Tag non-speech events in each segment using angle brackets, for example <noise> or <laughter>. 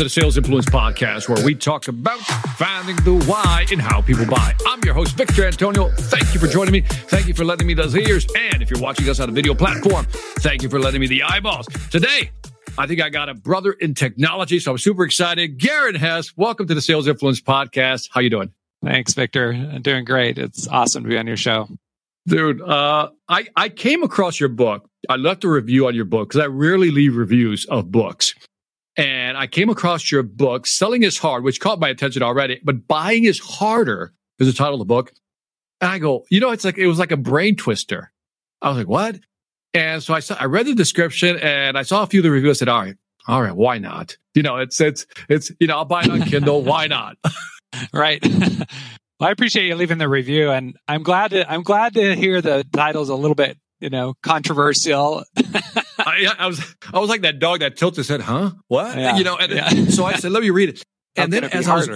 to the Sales Influence Podcast, where we talk about finding the why and how people buy. I'm your host, Victor Antonio. Thank you for joining me. Thank you for letting me those ears. And if you're watching us on a video platform, thank you for letting me the eyeballs. Today, I think I got a brother in technology, so I'm super excited. Garin Hess, welcome to the Sales Influence Podcast. How you doing? Thanks, Victor. I'm doing great. It's awesome to be on your show. Dude, uh, I, I came across your book. I left a review on your book because I rarely leave reviews of books. And I came across your book, Selling is Hard, which caught my attention already, but Buying is Harder is the title of the book. And I go, you know, it's like, it was like a brain twister. I was like, what? And so I saw, I read the description and I saw a few of the reviews. I said, all right, all right, why not? You know, it's, it's, it's, you know, I'll buy it on Kindle. why not? <laughs> right. <laughs> well, I appreciate you leaving the review and I'm glad to, I'm glad to hear the title's a little bit you know, controversial. <laughs> <laughs> I, I, was, I was like that dog that tilted head, huh? What? Yeah, you know, and yeah. <laughs> so I said, let me read it. <laughs> And then as I was,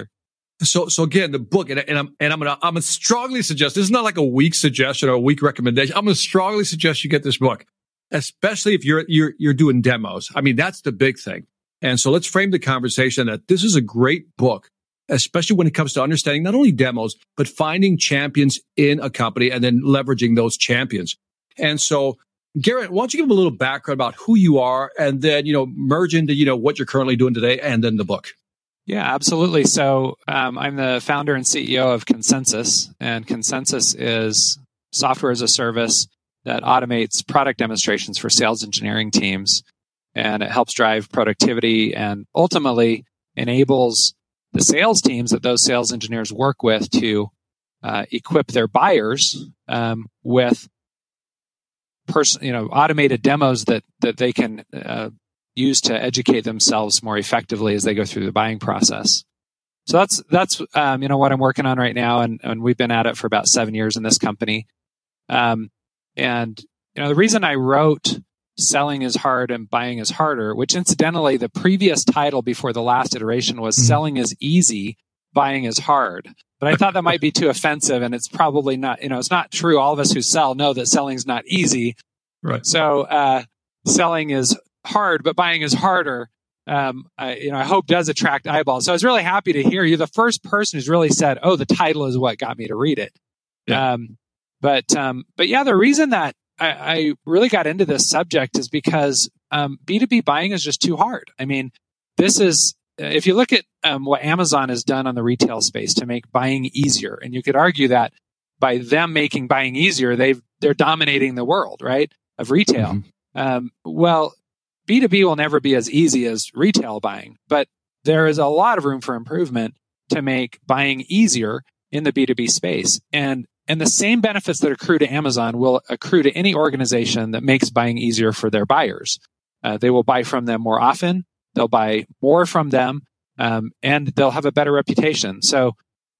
so, so again, the book, and, and I'm, and I'm gonna, I'm gonna strongly suggest, this is not like a weak suggestion or a weak recommendation. I'm gonna strongly suggest you get this book, especially if you're, you're, you're doing demos. I mean, that's the big thing. And so let's frame the conversation that this is a great book especially when it comes to understanding not only demos, but finding champions in a company and then leveraging those champions. And so, Garin, why don't you give them a little background about who you are and then, you know, merge into, you know, what you're currently doing today and then the book? Yeah, absolutely. So um, I'm the founder and CEO of Consensus, and Consensus is software as a service that automates product demonstrations for sales engineering teams. And it helps drive productivity and ultimately enables the sales teams that those sales engineers work with to uh, equip their buyers um, with person, you know, automated demos that that they can uh, use to educate themselves more effectively as they go through the buying process. So that's that's um, you know what I'm working on right now, and and we've been at it for about seven years in this company. Um, and you know the reason I wrote "Selling is Hard and Buying is Harder," which incidentally the previous title before the last iteration was mm-hmm. "Selling is Easy, Buying is Hard." But I thought that might be too offensive, and it's probably not. You know, it's not true. All of us who sell know that selling is not easy. Right. So uh, selling is hard, but buying is harder. Um, I, you know, I hope does attract eyeballs. So I was really happy to hear you. The first person who's really said, "Oh, the title is what got me to read it." Yeah. Um, but um, but yeah, the reason that I, I, really got into this subject is because um, B two B buying is just too hard. I mean, this is if you look at um, what Amazon has done on the retail space to make buying easier, and you could argue that by them making buying easier, they've they're dominating the world, right, of retail. Mm-hmm. Um, well, B two B will never be as easy as retail buying, but there is a lot of room for improvement to make buying easier in the B two B space, and and the same benefits that accrue to Amazon will accrue to any organization that makes buying easier for their buyers. Uh, they will buy from them more often. They'll buy more from them, um, and they'll have a better reputation. So,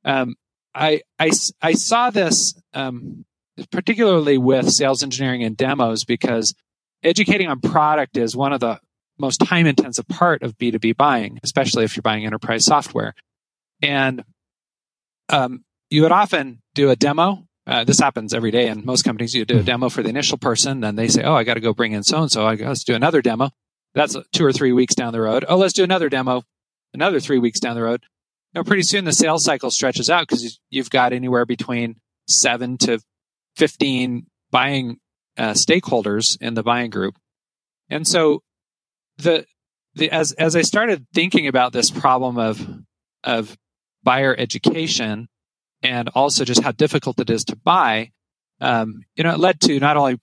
um, I, I, I saw this um, particularly with sales engineering and demos because educating on product is one of the most time intensive part of B2B buying, especially if you're buying enterprise software. And um, you would often do a demo. Uh, this happens every day in most companies. You do a hmm. demo for the initial person, then they say, "Oh, I got to go bring in so and so. I got to do another demo." That's two or three weeks down the road. Oh, let's do another demo, another three weeks down the road. Know, pretty soon the sales cycle stretches out because you've got anywhere between seven to 15 buying uh, stakeholders in the buying group. And so the, the, as, as I started thinking about this problem of, of buyer education and also just how difficult it is to buy, um, you know, it led to not only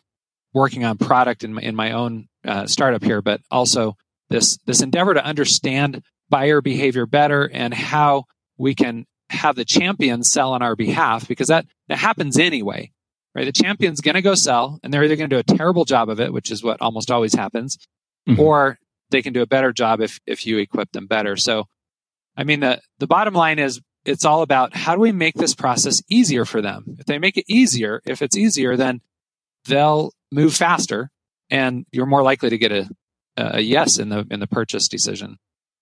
working on product in my, in my own uh, startup here, but also this this endeavor to understand buyer behavior better and how we can have the champion sell on our behalf because that that happens anyway right? The champion's going to go sell and they're either going to do a terrible job of it which is what almost always happens mm-hmm. or they can do a better job if if you equip them better. So i mean the the bottom line is it's all about how do we make this process easier for them? If they make it easier if it's easier then they'll move faster and you're more likely to get a, a yes in the in the purchase decision.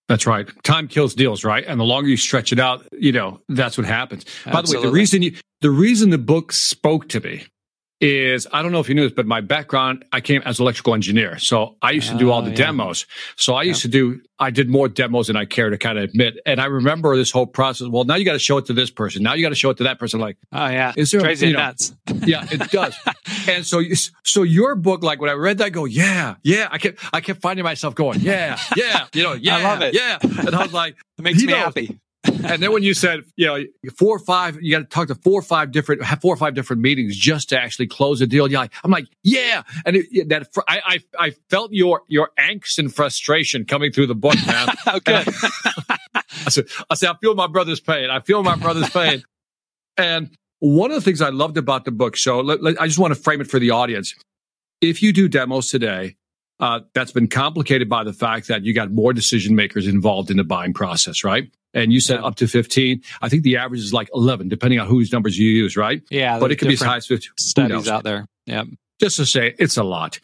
That's right. Time kills deals, right? And the longer you stretch it out, you know, that's what happens. Absolutely. By the way, the reason you, the reason the book spoke to me is I don't know if you knew this, but my background, I came as electrical engineer. So I used to do all the Oh, yeah. demos. So I used to do, I did more demos than I care to kind of admit. And I remember this whole process. Well, now you got to show it to this person. Now you got to show it to that person. Like, Oh yeah, there a- you you know- nuts. yeah, it does. and so, you- so your book, like when I read that, I go, yeah, yeah. I kept, I kept finding myself going, yeah, yeah, you know, <laughs> yeah, I love it. yeah. And I was like, It makes me knows. happy. <laughs> and then when you said, you know, four or five, you got to talk to four or five different, have four or five different meetings just to actually close a deal. Yeah, I'm like, yeah, and it, that fr- I, I I felt your your angst and frustration coming through the book, <laughs> man. Oh, okay, good. <laughs> I said, I said, I feel my brother's pain. I feel my brother's pain. And one of the things I loved about the book, so let, let- I just want to frame it for the audience. If you do demos today, uh, that's been complicated by the fact that you got more decision makers involved in the buying process, right? And you said up to 15. I think the average is like 11, depending on whose numbers you use, right? yeah, but it could be as high as 50. Studies out there. Yeah. just to say it's a lot.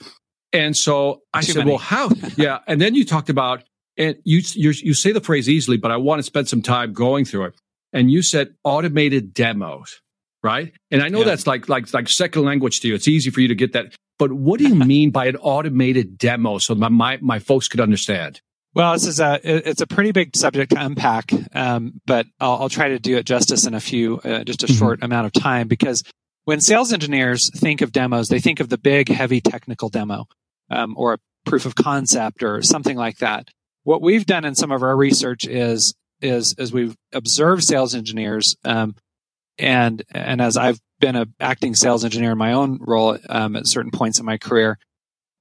And so I Too said, many. well, how? <laughs> yeah. And then you talked about, and you, you, you say the phrase easily, but I want to spend some time going through it. And you said automated demos, right? And I know Yeah. that's like, like, like second language to you. It's easy for you to get that. But what do you <laughs> mean by an automated demo so my, my, my folks could understand? Well, this is a it's a pretty big subject to unpack, um, but I'll, I'll try to do it justice in a few uh, just a Mhm. short amount of time because when sales engineers think of demos, they think of the big, heavy technical demo um, or a proof of concept or something like that. What we've done in some of our research is is is we've observed sales engineers, um, and and as I've been a acting sales engineer in my own role um, at certain points in my career,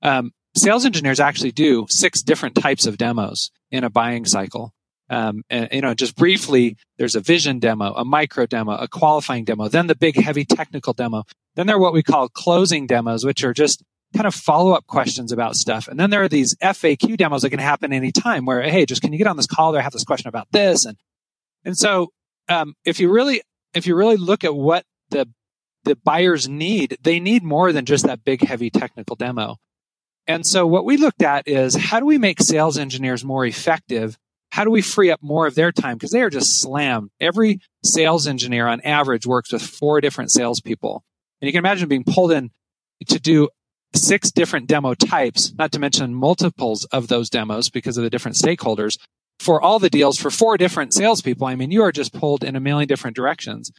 um, sales engineers actually do six different types of demos in a buying cycle. Um, and you know, just briefly, there's a vision demo, a micro demo, a qualifying demo, then the big heavy technical demo. Then there are what we call closing demos, which are just kind of follow up questions about stuff. And then there are these FAQ demos that can happen anytime where, hey, just can you get on this call? I have this question about this. And, and so, um, if you really, if you really look at what the, the buyers need, they need more than just that big, heavy technical demo. And so what we looked at is how do we make sales engineers more effective? How do we free up more of their time? Because they are just slammed. Every sales engineer on average works with four different salespeople. And you can imagine being pulled in to do six different demo types, not to mention multiples of those demos because of the different stakeholders for all the deals for four different salespeople. I mean, you are just pulled in a million different directions.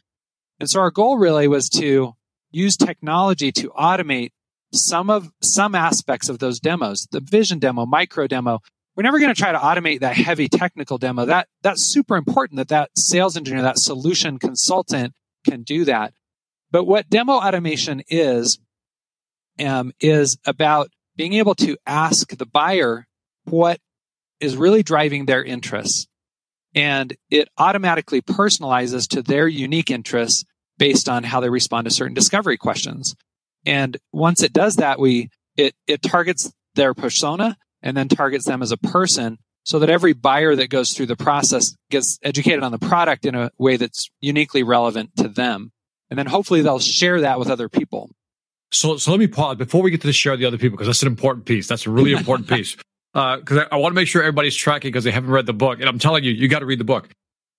And so our goal really was to use technology to automate some of some aspects of those demos, the vision demo, micro demo. We're never going to try to automate that heavy technical demo. That that's super important that that sales engineer, that solution consultant can do that. But what demo automation is, um, is about being able to ask the buyer what is really driving their interests. And it automatically personalizes to their unique interests based on how they respond to certain discovery questions. And once it does that, we, it, it targets their persona and then targets them as a person so that every buyer that goes through the process gets educated on the product in a way that's uniquely relevant to them. And then hopefully they'll share that with other people. So, so let me pause before we get to the share of the other people because that's an important piece. That's a really <laughs> important piece. Uh, because I, I want to make sure everybody's tracking because they haven't read the book, and I'm telling you, you got to read the book.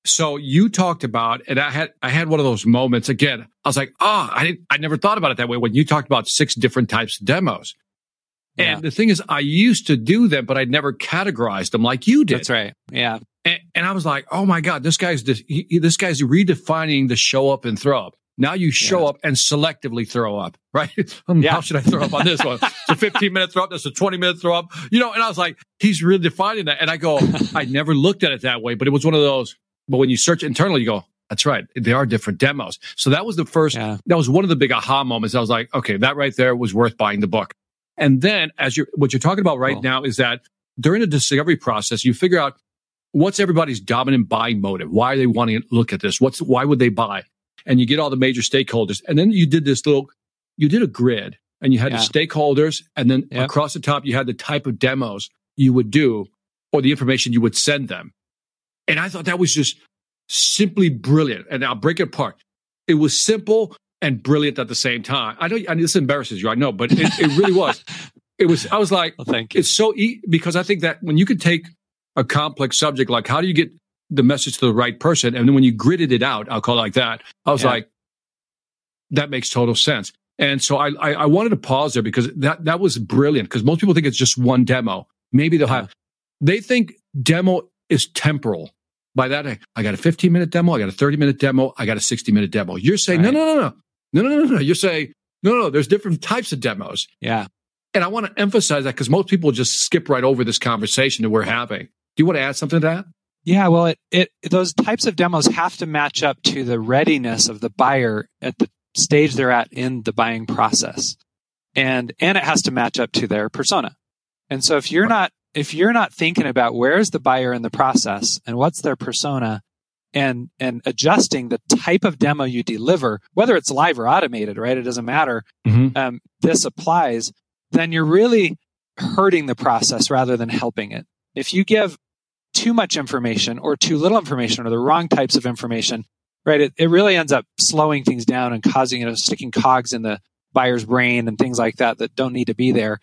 So you talked about, and I had I had one of those moments again. I was like, oh, I didn't, I never thought about it that way when you talked about six different types of demos. Yeah. And the thing is, I used to do them, but I'd never categorized them like you did. That's right. Yeah. And, and I was like, oh my God, this guy's this, he- this guy's redefining the show up and throw up. Now you show Yeah. up and selectively throw up, <laughs> right? Um, Yeah. How should I throw up on this one? It's a 15 minute throw up. That's a 20 minute throw up. You know, and I was like, he's really defining that. And I go, <laughs> I never looked at it that way, but it was one of those. But when you search internally, you go, that's right. They are different demos. So that was the first, Yeah. that was one of the big aha moments. I was like, okay, that right there was worth buying the book. And then as you're, what you're talking about right Cool. now is that during the discovery process, you figure out what's everybody's dominant buying motive? Why are they wanting to look at this? What's, why would they buy? And you get all the major stakeholders. And then you did this little, you did a grid and you had Yeah. the stakeholders. And then Yep. across the top, you had the type of demos you would do or the information you would send them. And I thought that was just simply brilliant. And I'll break it apart. It was simple and brilliant at the same time. I know, and this embarrasses you, I know, but it, it really was. <laughs> It was, I was like, Well, thank you. it's so e- because I think that when you could take a complex subject like how do you get the message to the right person, and then when you gridded it out, I'll call it like that. I was Yeah. like, that makes total sense. And so I, I, I wanted to pause there because that, that was brilliant because most people think it's just one demo. Maybe they'll have, they think demo is temporal. By that, I, I got a 15 minute demo. I got a 30 minute demo. I got a 60 minute demo. You're saying, Right. no, no, no, no, no, no, no, no. You're saying, no, no, there's different types of demos. Yeah. And I want to emphasize that because most people just skip right over this conversation that we're having. Do you want to add something to that? Yeah, well, it, it those types of demos have to match up to the readiness of the buyer at the stage they're at in the buying process, and and it has to match up to their persona. And so, if you're not if you're not thinking about where's the buyer in the process and what's their persona, and and adjusting the type of demo you deliver, whether it's live or automated, right? It doesn't matter. Mhm. Um, this applies. Then you're really hurting the process rather than helping it. If you give too much information or too little information or the wrong types of information, right? It, it really ends up slowing things down and causing, you know, sticking cogs in the buyer's brain and things like that that don't need to be there.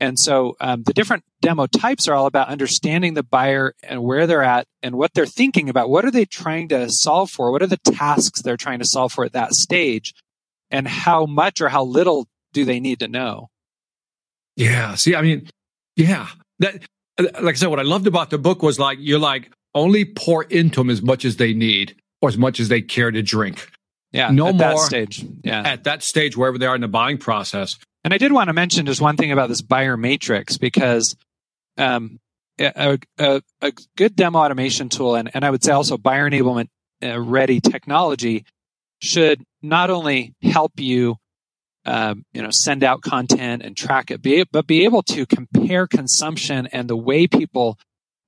And so um, the different demo types are all about understanding the buyer and where they're at and what they're thinking about. What are they trying to solve for? What are the tasks they're trying to solve for at that stage? And how much or how little do they need to know? Yeah. See, I mean, yeah. That, like I said, what I loved about the book was like, you're like, only pour into them as much as they need or as much as they care to drink Yeah, No at that more. stage. Yeah. at that stage, wherever they are in the buying process. And I did want to mention just one thing about this buyer matrix because um, a, a, a good demo automation tool, and, and I would say also buyer enablement uh, ready technology, should not only help you, um, you know, send out content and track it, be, but be able to compare consumption and the way people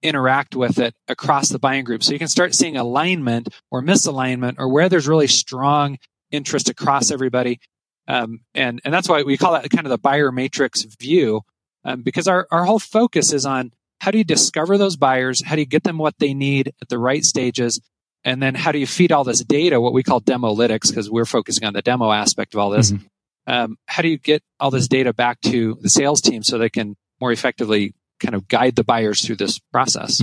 interact with it across the buying group. So you can start seeing alignment or misalignment or where there's really strong interest across everybody. Um, and and that's why we call that kind of the buyer matrix view, um, because our our whole focus is on how do you discover those buyers, how do you get them what they need at the right stages, and then how do you feed all this data, what we call demolytics, because we're focusing on the demo aspect of all this. Mhm. Um, how do you get all this data back to the sales team so they can more effectively kind of guide the buyers through this process?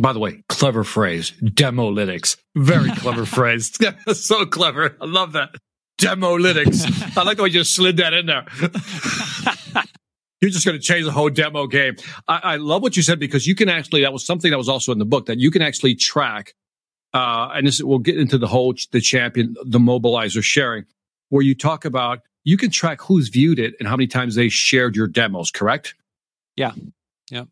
By the way, clever phrase, demolytics. Very <laughs> clever phrase. <laughs> so clever. I love that. Demolytics. I like the way you just slid that in there. <laughs> You're just going to change the whole demo game. I, I love what you said because you can actually, that was something that was also in the book that you can actually track. Uh, and this, we'll get into the whole, the champion, the mobilizer sharing where you talk about, you can track who's viewed it and how many times they shared your demos, correct? Yeah. Yeah.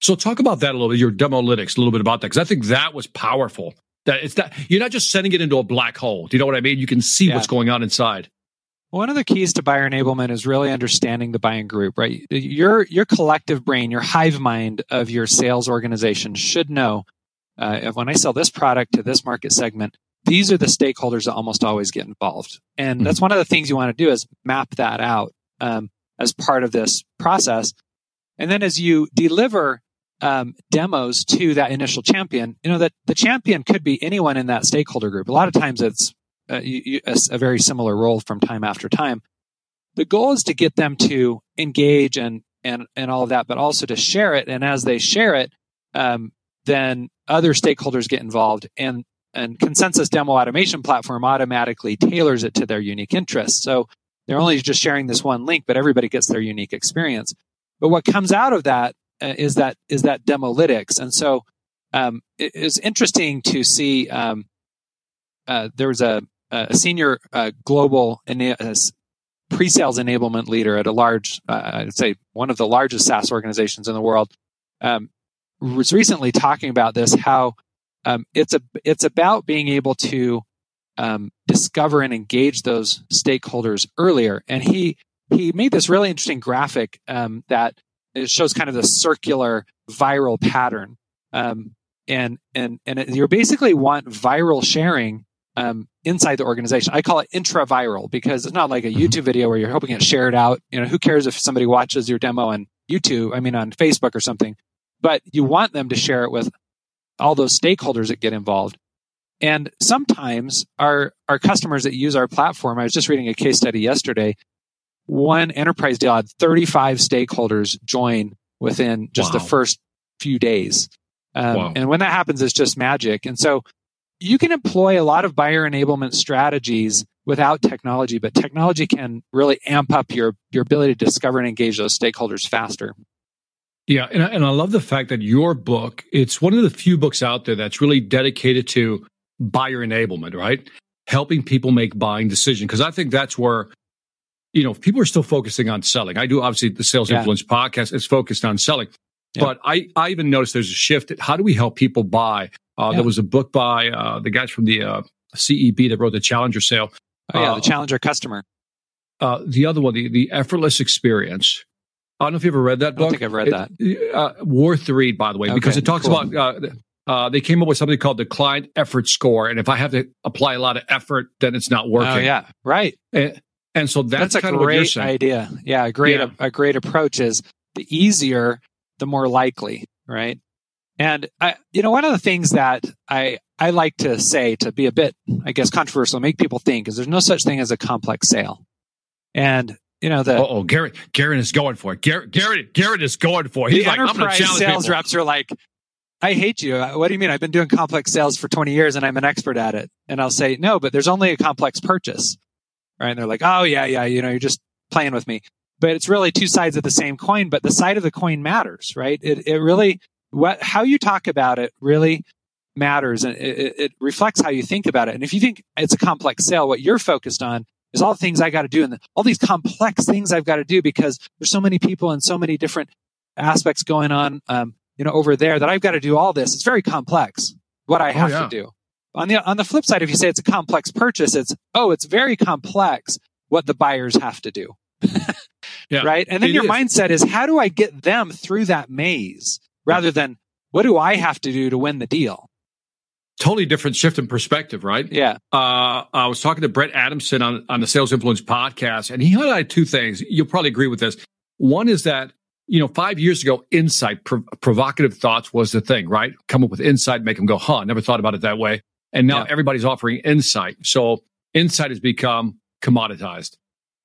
So talk about that a little bit, your demolytics, a little bit about that, because I think that was powerful. That it's that you're not just sending it into a black hole. Do you know what I mean? You can see Yeah. what's going on inside. One of the keys to buyer enablement is really understanding the buying group, right? Your your collective brain, your hive mind of your sales organization should know uh, when I sell this product to this market segment, these are the stakeholders that almost always get involved, and that's one of the things you want to do is map that out um, as part of this process, and then as you deliver um, demos to that initial champion, you know that the champion could be anyone in that stakeholder group. A lot of times it's uh, you, you, a, a very similar role from time after time. The goal is to get them to engage and and and all of that, but also to share it. And as they share it, um, then other stakeholders get involved, and and consensus demo automation platform automatically tailors it to their unique interests. So they're only just sharing this one link, but everybody gets their unique experience. But what comes out of that uh, is that is that demolytics, and so um, it is interesting to see. Um, uh, there was a, a senior uh, global ena- uh, pre-sales enablement leader at a large, uh, I'd say one of the largest SaaS organizations in the world, um, was recently talking about this. How um, it's a it's about being able to um, discover and engage those stakeholders earlier, and he he made this really interesting graphic um, that it shows kind of the circular viral pattern. Um, and and and it, you basically want viral sharing um, inside the organization. I call it intra-viral because it's not like a YouTube video where you're hoping it shared out. You know, who cares if somebody watches your demo on YouTube? I mean, on Facebook or something. But you want them to share it with all those stakeholders that get involved. And sometimes our our customers that use our platform. I was just reading a case study yesterday. One enterprise deal had 35 stakeholders join within just Wow. the first few days. Um, Wow. And when that happens, it's just magic. And so you can employ a lot of buyer enablement strategies without technology, but technology can really amp up your your ability to discover and engage those stakeholders faster. Yeah, and I, and I love the fact that your book, it's one of the few books out there that's really dedicated to buyer enablement, right? Helping people make buying decisions because I think that's where you know, people are still focusing on selling. I do obviously the sales yeah. influence podcast is focused on selling. Yeah. But I, I even noticed there's a shift. How do we help people buy? Uh, yeah. There was a book by uh, the guys from the uh, CEB that wrote the Challenger sale. Oh, yeah, the uh, Challenger customer. Uh, the other one, the, the effortless experience. I don't know if you ever read that book. I think I've read it, that. Uh, worth the read, by the way, okay, because it talks cool. about they came up with something called the client effort score. And if I have to apply a lot of effort, then it's not working. Oh, yeah. Right. And, and so that's, that's a great idea. Yeah. A great, yeah. A, a great approach is the easier, the more likely. Right. And I, you know, one of the things that I, I like to say to be a bit, I guess, controversial, make people think is there's no such thing as a complex sale. And, you know, the. Oh, Garin, Garin is going for it. Garin, Garin, Garin is going for it. He's like, enterprise sales people. reps are like, I hate you. Uh, what do you mean? I've been doing complex sales for 20 years and I'm an expert at it. And I'll say, no, but there's only a complex purchase. Right. And they're like, oh, yeah, yeah, you know, you're just playing with me. But it's really two sides of the same coin, but the side of the coin matters, right? It, it really, what, how you talk about it really matters and it, it, reflects how you think about it. And if you think it's a complex sale, what you're focused on is all the things I got to do and all these complex things I've got to do because there's so many people and so many different aspects going on, um, you know, over there that I've got to do all this. It's very complex what I oh, have oh, yeah. to do. On the, on the flip side, if you say it's a complex purchase, it's, oh, it's very complex what the buyers have to do. <laughs> yeah, right. And then your is. mindset is how do I get them through that maze rather than what do I have to do to win the deal? Totally different shift in perspective, right? Yeah. Uh, I was talking to Brent Adamson on, on the Sales Influence podcast, and he highlighted two things. You'll probably agree with this. One is that, you know, five years ago, insight, prov- provocative thoughts was the thing, right? Come up with insight, make them go, huh, never thought about it that way. And now yeah. everybody's offering insight. So insight has become commoditized.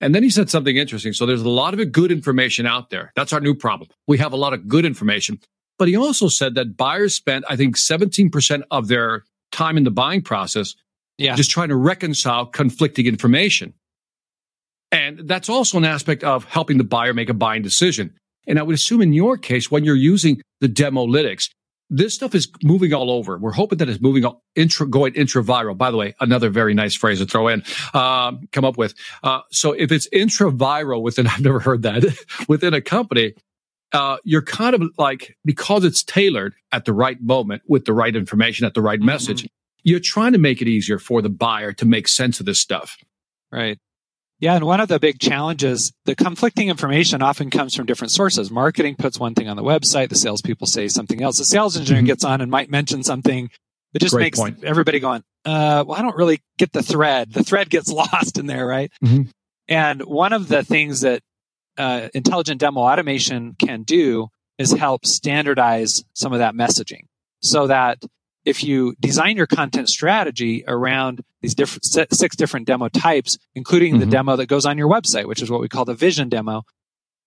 And then he said something interesting. So there's a lot of good information out there. That's our new problem. We have a lot of good information, but he also said that buyers spent, I think, 17% of their time in the buying process yeah. just trying to reconcile conflicting information. And that's also an aspect of helping the buyer make a buying decision. And I would assume in your case, when you're using the Demolytics, this stuff is moving all over. We're hoping that it's moving all, intra, going intra viral. By the way, another very nice phrase to throw in, um, come up with. Uh, so if it's intraviral within, <laughs> I've never heard that <laughs> within a company, uh, you're kind of like because it's tailored at the right moment with the right information at the right mm-hmm. message. You're trying to make it easier for the buyer to make sense of this stuff. Right. Yeah, and one of the big challenges, the conflicting information often comes from different sources. Marketing puts one thing on the website, the salespeople say something else. The sales engineer mm-hmm. gets on and might mention something that just Great makes point. everybody going, uh, well, I don't really get the thread. The thread gets <laughs> lost in there, right? Mm-hmm. And one of the things that uh, intelligent demo automation can do is help standardize some of that messaging so that if you design your content strategy around these different six different demo types, including mm-hmm. the demo that goes on your website, which is what we call the vision demo,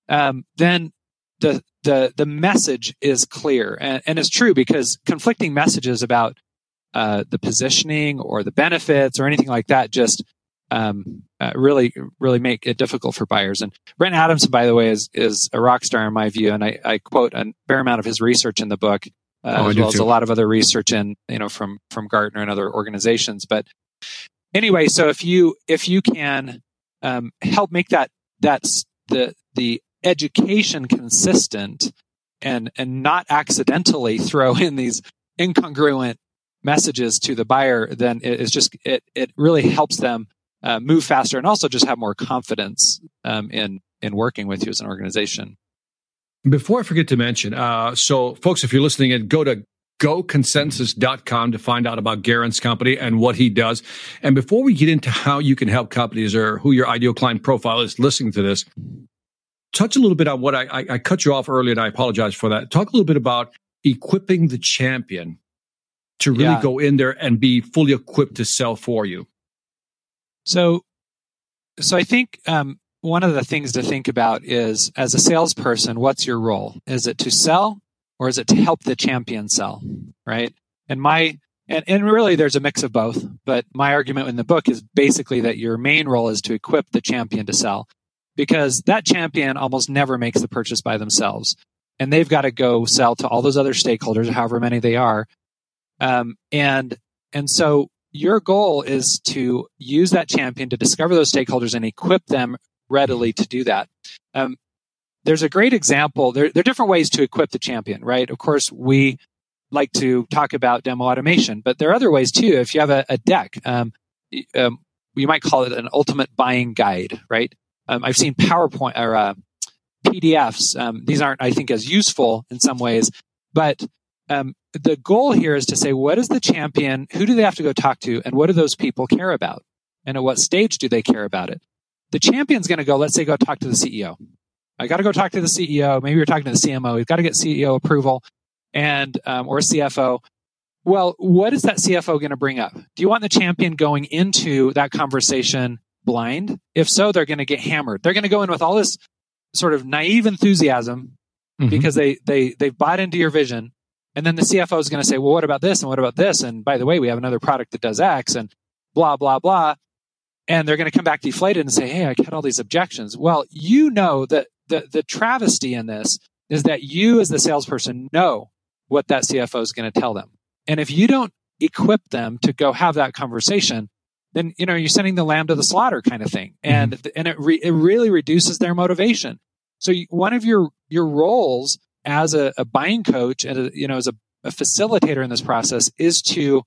um, then the the the message is clear and, and it's true because conflicting messages about uh, the positioning or the benefits or anything like that just um, uh, really really make it difficult for buyers. And Brent Adamson, by the way, is is a rock star in my view, and I, I quote a fair amount of his research in the book, uh, oh, as well as a lot of other research in you know from from Gartner and other organizations. But anyway, so if you if you can um, help make that that's the the education consistent and and not accidentally <laughs> throw in these incongruent messages to the buyer, then it is just it it really helps them uh, move faster and also just have more confidence um, in in working with you as an organization. Before I forget to mention, uh, so folks, if you're listening, and go to goconsensus.com to find out about Garin's company and what he does. And before we get into how you can help companies or who your ideal client profile is listening to this, touch a little bit on what I, I, I cut you off earlier and I apologize for that. Talk a little bit about equipping the champion to really yeah. go in there and be fully equipped to sell for you. So, so I think um, one of the things to think about is, as a salesperson, what's your role? Is it to sell, or is it to help the champion sell? Right. And my And, and really, there's a mix of both. But my argument in the book is basically that your main role is to equip the champion to sell because that champion almost never makes the purchase by themselves. And they've got to go sell to all those other stakeholders, however many they are. Um, and, and so your goal is to use that champion to discover those stakeholders and equip them readily to do that. Um, there's a great example. There, there, are different ways to equip the champion, right? Of course, we like to talk about demo automation, but there are other ways too. If you have a, a deck, um, um, you might call it an ultimate buying guide, right? Um, I've seen PowerPoint or uh, PDFs. Um, these aren't, I think, as useful in some ways, but um, the goal here is to say, what is the champion? Who do they have to go talk to? And what do those people care about? And at what stage do they care about it? The champion's going to go, let's say, go talk to the CEO. I got to go talk to the CEO. Maybe you're talking to the CMO. We've got to get CEO approval and um, or CFO. Well, what is that CFO going to bring up? Do you want the champion going into that conversation blind? If so, they're going to get hammered. They're going to go in with all this sort of naive enthusiasm mm-hmm. because they they they've bought into your vision, and then the CFO is going to say, "Well, what about this? And what about this? And by the way, we have another product that does X, and blah blah blah." And they're going to come back deflated and say, "Hey, I had all these objections." Well, you know that the the travesty in this is that you, as the salesperson, know what that CFO is going to tell them. And if you don't equip them to go have that conversation, then you know you're sending the lamb to the slaughter kind of thing, mm-hmm. and and it re, it really reduces their motivation. So one of your your roles as a, a buying coach and a, you know as a, a facilitator in this process is to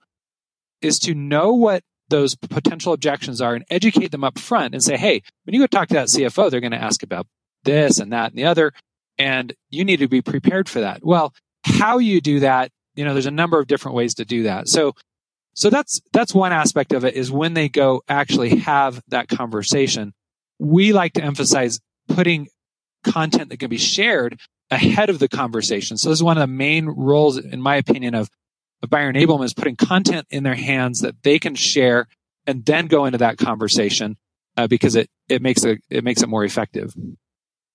is to know what those potential objections are and educate them up front and say, hey, when you go talk to that CFO, they're going to ask about this and that and the other, and you need to be prepared for that. Well, how you do that, you know, there's a number of different ways to do that. So, so that's, that's one aspect of it is when they go actually have that conversation. We like to emphasize putting content that can be shared ahead of the conversation. So this is one of the main roles, in my opinion, of, of buyer enablement is putting content in their hands that they can share and then go into that conversation uh, because it, it makes it, it makes it more effective.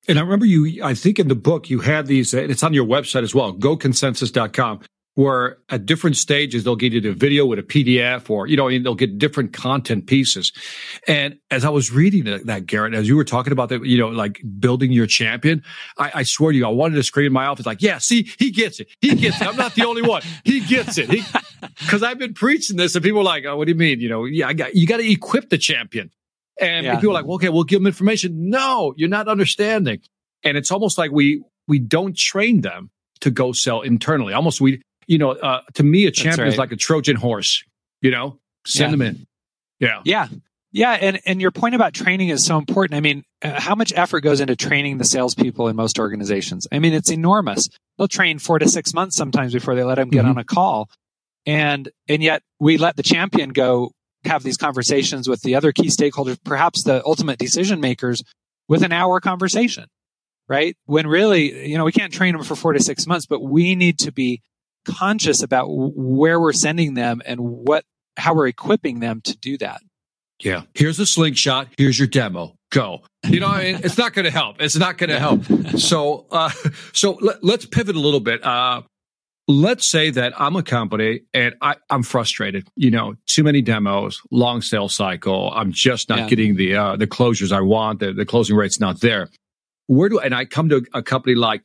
And I remember you, I think in the book, you had these, and it's on your website as well, goconsensus.com, where at different stages, they'll get you the video with a PDF or, you know, they'll get different content pieces. And as I was reading that, Garin, as you were talking about that, you know, like building your champion, I, I swear to you, I wanted to scream in my office, like, yeah, see, he gets it. He gets it. I'm not the only one. He gets it. Because I've been preaching this and people are like, oh, what do you mean? You know, yeah, I got, you got to equip the champion. And yeah. people are like, well, okay, we'll give them information. No, you're not understanding. And it's almost like we, we don't train them to go sell internally. Almost we, you know, uh, to me, a champion right. is like a Trojan horse, you know, send yeah. them in. Yeah. Yeah. Yeah. And, and your point about training is so important. I mean, uh, how much effort goes into training the salespeople in most organizations? I mean, it's enormous. They'll train four to six months sometimes before they let them get mm-hmm. on a call. And, and yet we let the champion go have these conversations with the other key stakeholders, perhaps the ultimate decision makers, with an hour conversation, right? When really, you know, we can't train them for four to six months, but we need to be conscious about where we're sending them and what, how we're equipping them to do that. Yeah. Here's a slingshot. Here's your demo. Go. You know, it's not going to help. It's not going to help. So, uh, so let, us pivot a little bit. Uh, let's say that I'm a company and I, am frustrated. You know, too many demos, long sales cycle. I'm just not yeah. getting the uh, the closures I want. The, the closing rate's not there. Where do and I come to a company like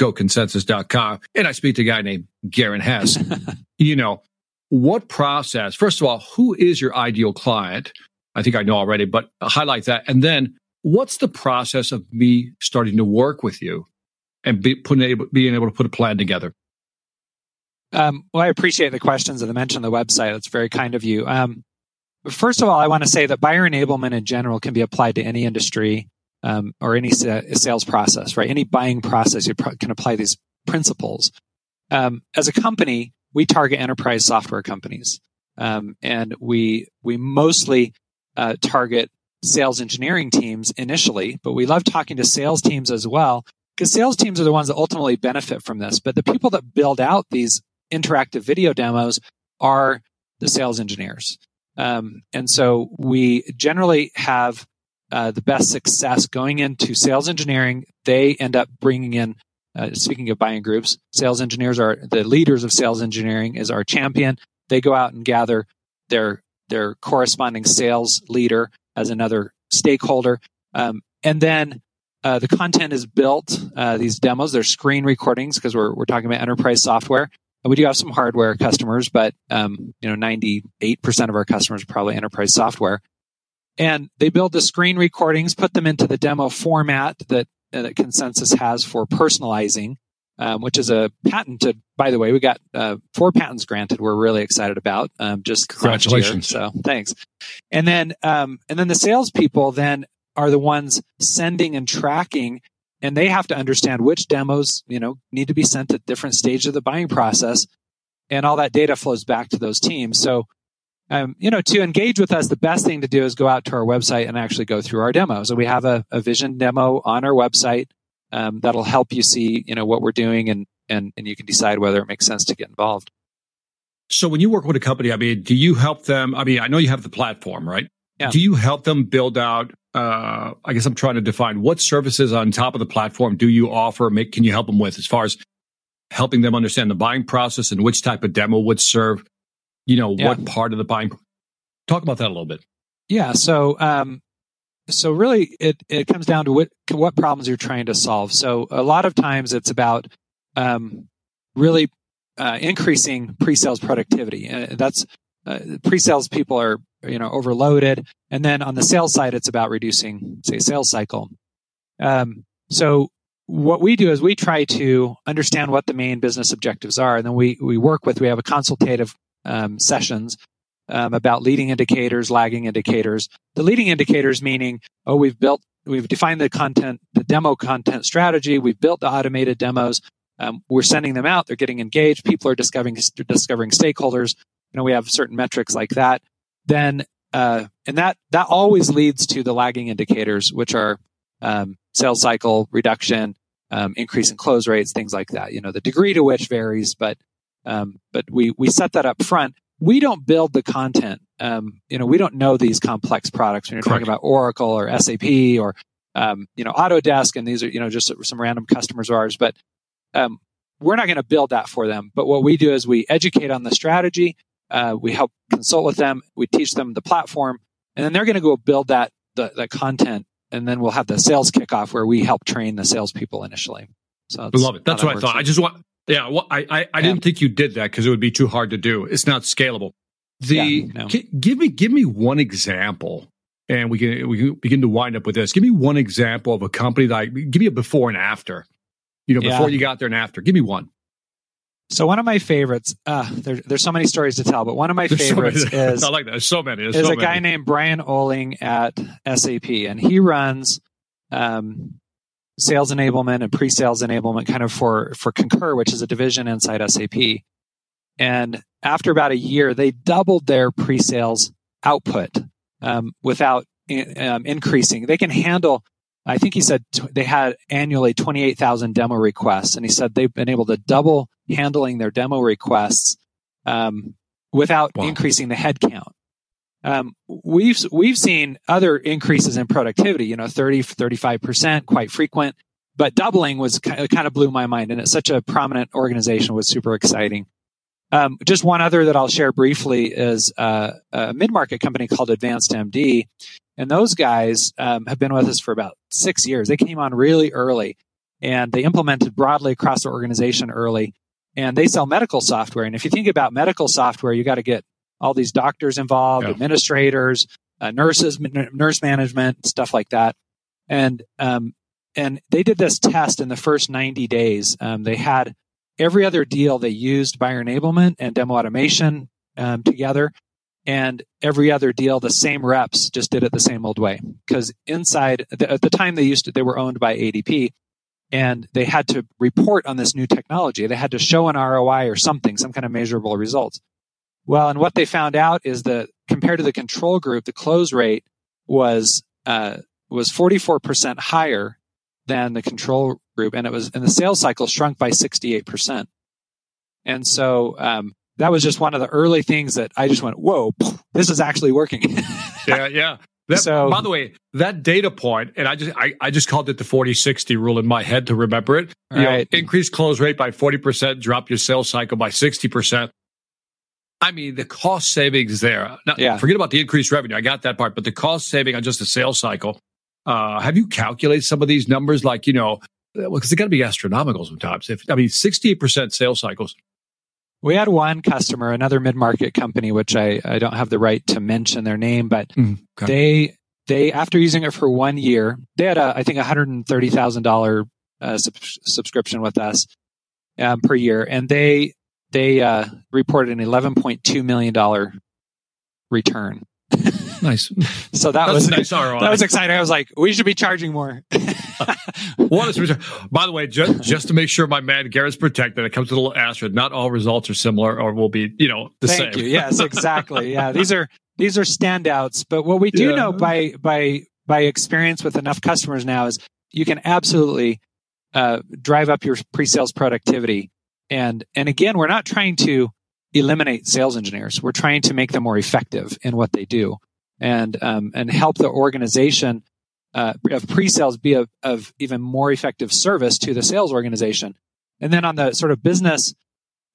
GoConsensus.com and I speak to a guy named Garin Hess. <laughs> you know, what process? First of all, who is your ideal client? I think I know already, but highlight that. And then, what's the process of me starting to work with you and be, putting, being able to put a plan together? Um, well, I appreciate the questions and the mention of the website. That's very kind of you. Um, first of all, I want to say that buyer enablement in general can be applied to any industry um, or any sa- sales process, right? Any buying process, you can apply these principles. Um, as a company, we target enterprise software companies, um, and we we mostly uh, target sales engineering teams initially, but we love talking to sales teams as well because sales teams are the ones that ultimately benefit from this. But the people that build out these interactive video demos are the sales engineers. Um, and so we generally have uh, the best success going into sales engineering. They end up bringing in, uh, speaking of buying groups, sales engineers are the leaders of sales engineering is our champion. they go out and gather their their corresponding sales leader as another stakeholder, um, and then uh, the content is built. Uh, these demos, they're screen recordings because we're we're talking about enterprise software. We do have some hardware customers, but um, you know, ninety eight percent of our customers are probably enterprise software. And they build the screen recordings, put them into the demo format that that Consensus has for personalizing, um, which is a patented. By the way, we got uh, four patents granted. We're really excited about. Um, just congratulations. So thanks. And then um, and then the salespeople then are the ones sending and tracking and they have to understand which demos you know need to be sent at different stages of the buying process and all that data flows back to those teams so um, you know to engage with us the best thing to do is go out to our website and actually go through our demos So we have a, a vision demo on our website um, that'll help you see you know what we're doing and and and you can decide whether it makes sense to get involved so when you work with a company i mean do you help them i mean i know you have the platform right yeah. do you help them build out uh, I guess I'm trying to define what services on top of the platform do you offer? Make, can you help them with as far as helping them understand the buying process and which type of demo would serve, you know, yeah. what part of the buying? Talk about that a little bit. Yeah. So, um, so really it, it comes down to what, what problems you're trying to solve. So a lot of times it's about, um, really, uh, increasing pre-sales productivity. Uh, that's, uh, pre-sales people are you know overloaded and then on the sales side it's about reducing say sales cycle um, so what we do is we try to understand what the main business objectives are and then we we work with we have a consultative um, sessions um, about leading indicators lagging indicators. The leading indicators meaning oh we've built we've defined the content the demo content strategy. We've built the automated demos. Um, we're sending them out. They're getting engaged. People are discovering discovering stakeholders. You know we have certain metrics like that. Then uh, and that that always leads to the lagging indicators, which are um, sales cycle reduction, um, increase in close rates, things like that. You know, the degree to which varies, but um, but we we set that up front. We don't build the content. Um, you know, we don't know these complex products when you're Correct. talking about Oracle or SAP or um, you know Autodesk, and these are you know just some random customers of ours, but um, we're not going to build that for them. But what we do is we educate on the strategy uh, we help consult with them. We teach them the platform, and then they're going to go build that the, the content, and then we'll have the sales kickoff where we help train the salespeople initially. So I love it. That's what I thought. I just want. Yeah, well, I I, I didn't think you did that because it would be too hard to do. It's not scalable. The yeah, no. give me give me one example, and we can we can begin to wind up with this. Give me one example of a company that give me a before and after. You know, before yeah. you got there and after. Give me one. So one of my favorites, uh, there, there's so many stories to tell, but one of my there's favorites <laughs> so is I like that. There's so many. There's is so a many. guy named Brian Oling at SAP, and he runs um, sales enablement and pre-sales enablement, kind of for for Concur, which is a division inside SAP. And after about a year, they doubled their pre-sales output um, without um, increasing. They can handle I think he said t- they had annually 28,000 demo requests, and he said they've been able to double handling their demo requests um, without wow. increasing the headcount. Um, we've we've seen other increases in productivity, you know, 30, 35 percent, quite frequent, but doubling was kind of blew my mind, and it's such a prominent organization was super exciting. Um, just one other that I'll share briefly is uh, a mid-market company called Advanced MD, and those guys um, have been with us for about six years. They came on really early, and they implemented broadly across the organization early. And they sell medical software. And if you think about medical software, you got to get all these doctors involved, yeah. administrators, uh, nurses, nurse management, stuff like that. And um, and they did this test in the first 90 days. Um, they had every other deal they used buyer enablement and demo automation um, together and every other deal the same reps just did it the same old way because inside at the time they used to they were owned by adp and they had to report on this new technology they had to show an roi or something some kind of measurable results well and what they found out is that compared to the control group the close rate was uh, was 44% higher than the control group, and it was and the sales cycle shrunk by 68 percent. And so um, that was just one of the early things that I just went, "Whoa, this is actually working." <laughs> yeah, yeah. That, so, by the way, that data point, and I just I, I just called it the 40-60 rule in my head to remember it. You right. know, increase close rate by 40%, drop your sales cycle by 60%. I mean, the cost savings there. Now, Yeah. Forget about the increased revenue. I got that part, but the cost saving on just the sales cycle. Uh, have you calculated some of these numbers? Like, you know, because they got to be astronomical sometimes. If I mean, sixty-eight percent sales cycles. We had one customer, another mid-market company, which I, I don't have the right to mention their name, but okay. they they after using it for one year, they had a I think a hundred and thirty thousand dollar uh, sub- subscription with us um, per year, and they they uh, reported an eleven point two million dollar return. <laughs> Nice. So that That's was nice ROI. that was exciting. I was like, we should be charging more. <laughs> What is, by the way, just, just to make sure my man Garrett's protected, it comes with a little asterisk. Not all results are similar or will be, you know, the Thank same. you. Yes, exactly. Yeah, <laughs> these are these are standouts. But what we do Yeah. know by by by experience with enough customers now is you can absolutely uh, drive up your pre-sales productivity. And and again, we're not trying to eliminate sales engineers. We're trying to make them more effective in what they do, and um, and help the organization uh, of pre-sales be of, of even more effective service to the sales organization. And then on the sort of business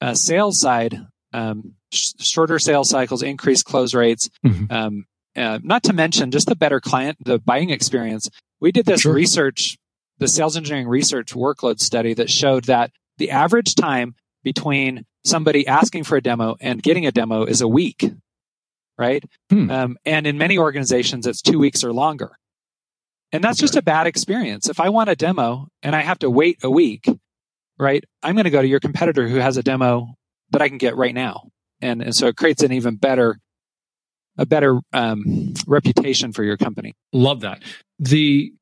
uh, sales side, um, sh- shorter sales cycles, increased close rates. Mhm. Um, uh, not to mention just the better client, the buying experience. We did this Sure. research, the sales engineering research workload study that showed that the average time between somebody asking for a demo and getting a demo is a week, right? Hmm. Um, and in many organizations, it's two weeks or longer. And that's just a bad experience. If I want a demo and I have to wait a week, right? I'm going to go to your competitor who has a demo that I can get right now. And, and so it creates an even better, a better um, reputation for your company. Love that. The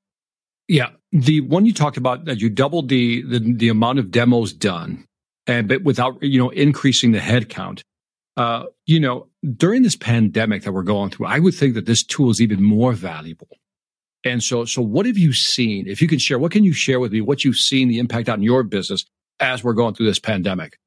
yeah, the one you talked about that you doubled the the, the amount of demos done, and but without you know increasing the headcount. Uh, you know, during this pandemic that we're going through, I would think that this tool is even more valuable. And so, so what have you seen? If you can share, what can you share with me? What you've seen the impact on your business as we're going through this pandemic?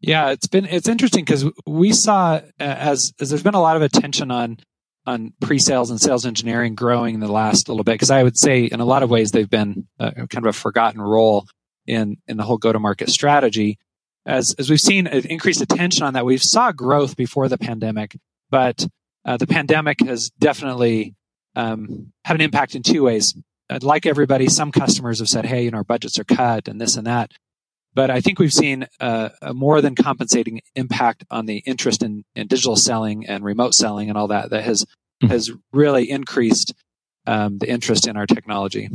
Yeah, it's been it's interesting because we saw as as there's been a lot of attention on on pre-sales and sales engineering growing in the last little bit because I would say in a lot of ways they've been kind of a forgotten role in in the whole go-to-market strategy. As as we've seen an increased attention on that, we saw growth before the pandemic, but uh, the pandemic has definitely um, had an impact in two ways. Like everybody, some customers have said, "Hey, you know, our budgets are cut and this and that." But I think we've seen uh, a more than compensating impact on the interest in, in digital selling and remote selling and all that that has Mhm. has really increased um, the interest in our technology.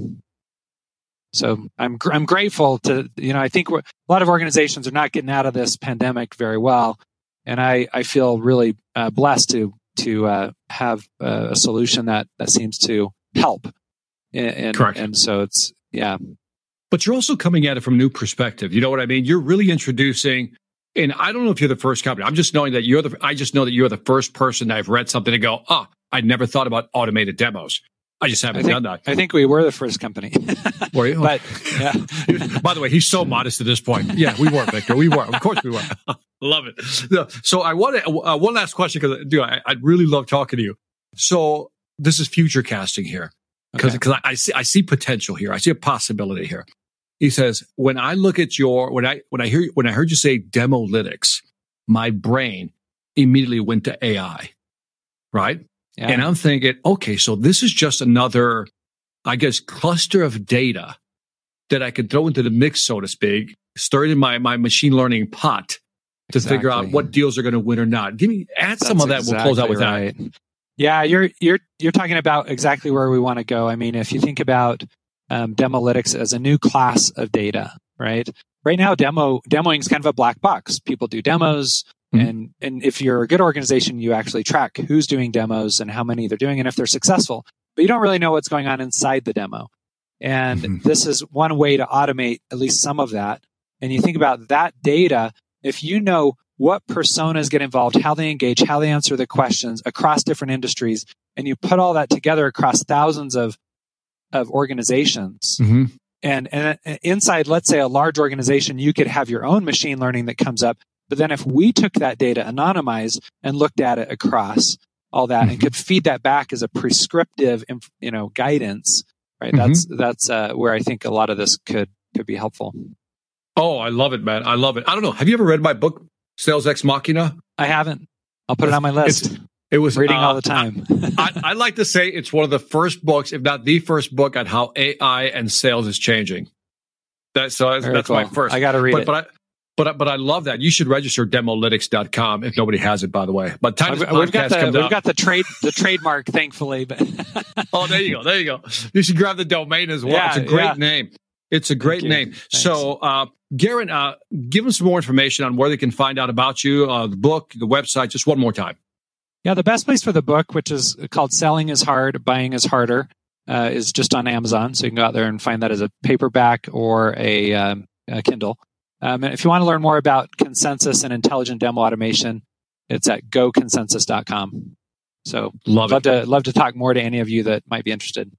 So I'm gr- I'm grateful to you know I think we're, a lot of organizations are not getting out of this pandemic very well, and I I feel really uh, blessed to to uh, have uh, a solution that that seems to help. And, and, Correct. and so it's yeah but you're also coming at it from a new perspective. You know what I mean? You're really introducing, and I don't know if you're the first company. I'm just knowing that you're the, I just know that you're the first person that I've read something to go, ah, I never thought about automated demos. I just haven't I think- done that. I think we were the first company. Were you? <laughs> but yeah, <laughs> By the way, he's so modest at this point. Yeah, we were, Victor. We were. Of course we were. <laughs> love it. So I want to, uh, one last question because, dude, I, I really love talking to you. So this is future casting here because Okay. I, I see I see potential here. I see a possibility here. He says, when I look at your when I when I hear when I heard you say demolytics, my brain immediately went to AI, right? yeah. And I'm thinking, okay, so this is just another, I guess, cluster of data that I could throw into the mix, so to speak, stir it in my my machine learning pot to figure out what deals are going to win or not. Give me add some of that. That's we'll close out with exactly right. Yeah, you're you're you're talking about exactly where we want to go. I mean, if you think about um, demolytics as a new class of data, right? Right now, demo demoing is kind of a black box. People do demos, Mhm. and and if you're a good organization, you actually track who's doing demos and how many they're doing, and if they're successful. But you don't really know what's going on inside the demo. And Mhm. this is one way to automate at least some of that. And you think about that data. If you know what personas get involved, how they engage, how they answer the questions across different industries, and you put all that together across thousands of of organizations. that. Mhm. And and inside, let's say a large organization, you could have your own machine learning that comes up. But then if we took that data, anonymized, and looked at it across all that, and Mhm. could feed that back as a prescriptive, you know, guidance, right? Mhm. That's that's uh, where I think a lot of this could could be helpful. Oh, I love it, man. I love it. I don't know. Have you ever read my book, Sales Ex Machina? I haven't. I'll put it on my list. It was reading uh, all the time. <laughs> I, I, like to say it's one of the first books, if not the first book, on how AI and sales is changing. That, so that's, that's cool. my first. I got to read but, it. But I, but but I love that. You should register demolytics.com if nobody has it, by the way. But time we've, we've got the we've out, got the trade the trademark, thankfully. But <laughs> oh, there you go, there you go. You should grab the domain as well. Yeah, it's a great yeah. name. It's a great name. Thanks. So, uh, Garin, uh, give them some more information on where they can find out about you, uh, the book, the website. Just one more time. Yeah, the best place for the book, which is called "Selling Is Hard, Buying Is Harder," uh, is just on Amazon. So you can go out there and find that as a paperback or a, um, a Kindle. Um, and if you want to learn more about consensus and intelligent demo automation, it's at goconsensus.com. So love, love to love to talk more to any of you that might be interested.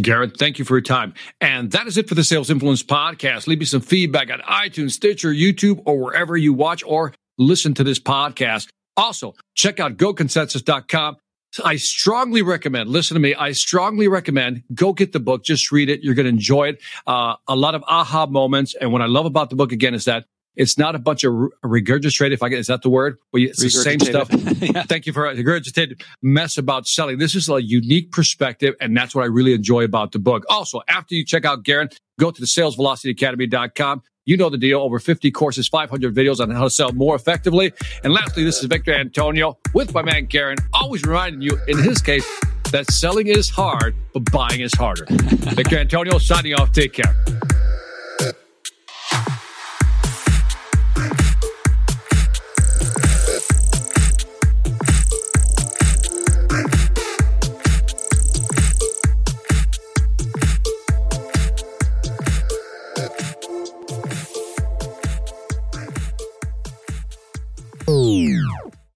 Garrett, thank you for your time. And that is it for the Sales Influence podcast. Leave me some feedback on iTunes, Stitcher, YouTube, or wherever you watch or listen to this podcast. Also, check out goconsensus.com. I strongly recommend, listen to me, I strongly recommend go get the book. Just read it. You're going to enjoy it. Uh, a lot of aha moments. And what I love about the book again is that it's not a bunch of regurgitated, if I get, is that the word? Well, it's the same stuff. <laughs> yeah. Thank you for regurgitated mess about selling. This is a unique perspective. And that's what I really enjoy about the book. Also, after you check out Garin, go to the salesvelocityacademy.com. You know the deal. Over 50 courses, 500 videos on how to sell more effectively. And lastly, this is Victor Antonio with my man Garin, always reminding you, in his case, that selling is hard, but buying is harder. <laughs> Victor Antonio signing off. Take care.